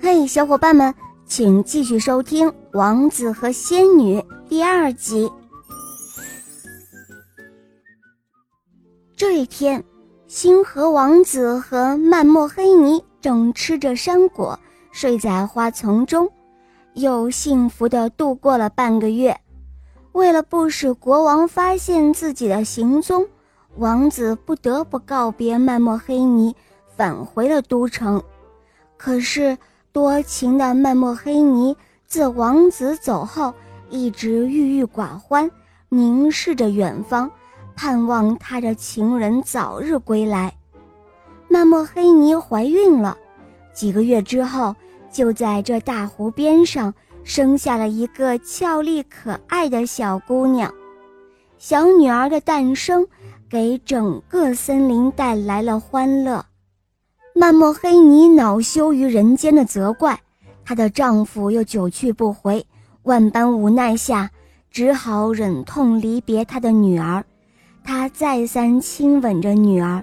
嘿，小伙伴们，请继续收听《王子和仙女》第二集。这一天，星河王子和曼墨黑尼正吃着山果，睡在花丛中，又幸福的度过了半个月。为了不使国王发现自己的行踪，王子不得不告别曼墨黑尼，返回了都城。可是，多情的曼莫黑尼自王子走后，一直郁郁寡欢，凝视着远方，盼望他的情人早日归来。曼莫黑尼怀孕了，几个月之后，就在这大湖边上生下了一个俏丽可爱的小姑娘。小女儿的诞生，给整个森林带来了欢乐。曼墨黑尼恼羞于人间的责怪，她的丈夫又久去不回，万般无奈下，只好忍痛离别她的女儿。她再三亲吻着女儿，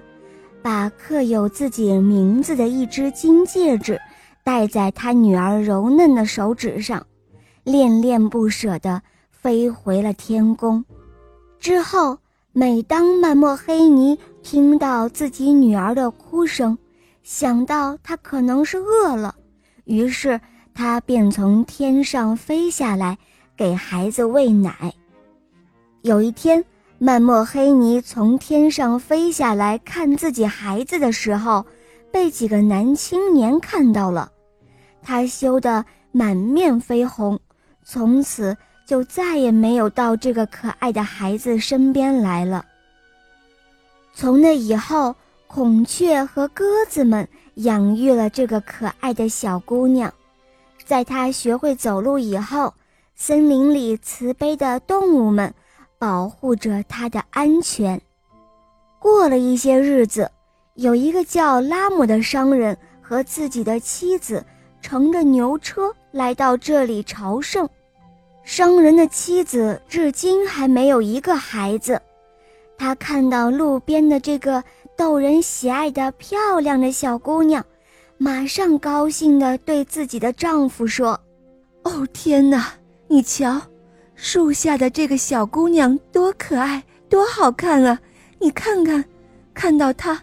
把刻有自己名字的一只金戒指戴在她女儿柔嫩的手指上，恋恋不舍地飞回了天宫。之后，每当曼墨黑尼听到自己女儿的哭声，想到他可能是饿了，于是他便从天上飞下来给孩子喂奶。有一天，曼莫黑尼从天上飞下来看自己孩子的时候，被几个男青年看到了，他羞得满面绯红，从此就再也没有到这个可爱的孩子身边来了。从那以后。孔雀和鸽子们养育了这个可爱的小姑娘，在她学会走路以后，森林里慈悲的动物们保护着她的安全。过了一些日子，有一个叫拉姆的商人和自己的妻子乘着牛车来到这里朝圣。商人的妻子至今还没有一个孩子，他看到路边的这个。逗人喜爱的漂亮的小姑娘，马上高兴地对自己的丈夫说：“哦天哪，你瞧，树下的这个小姑娘多可爱，多好看啊！你看看，看到她，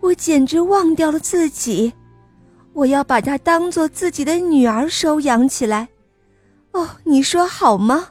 我简直忘掉了自己。我要把她当做自己的女儿收养起来。哦，你说好吗？”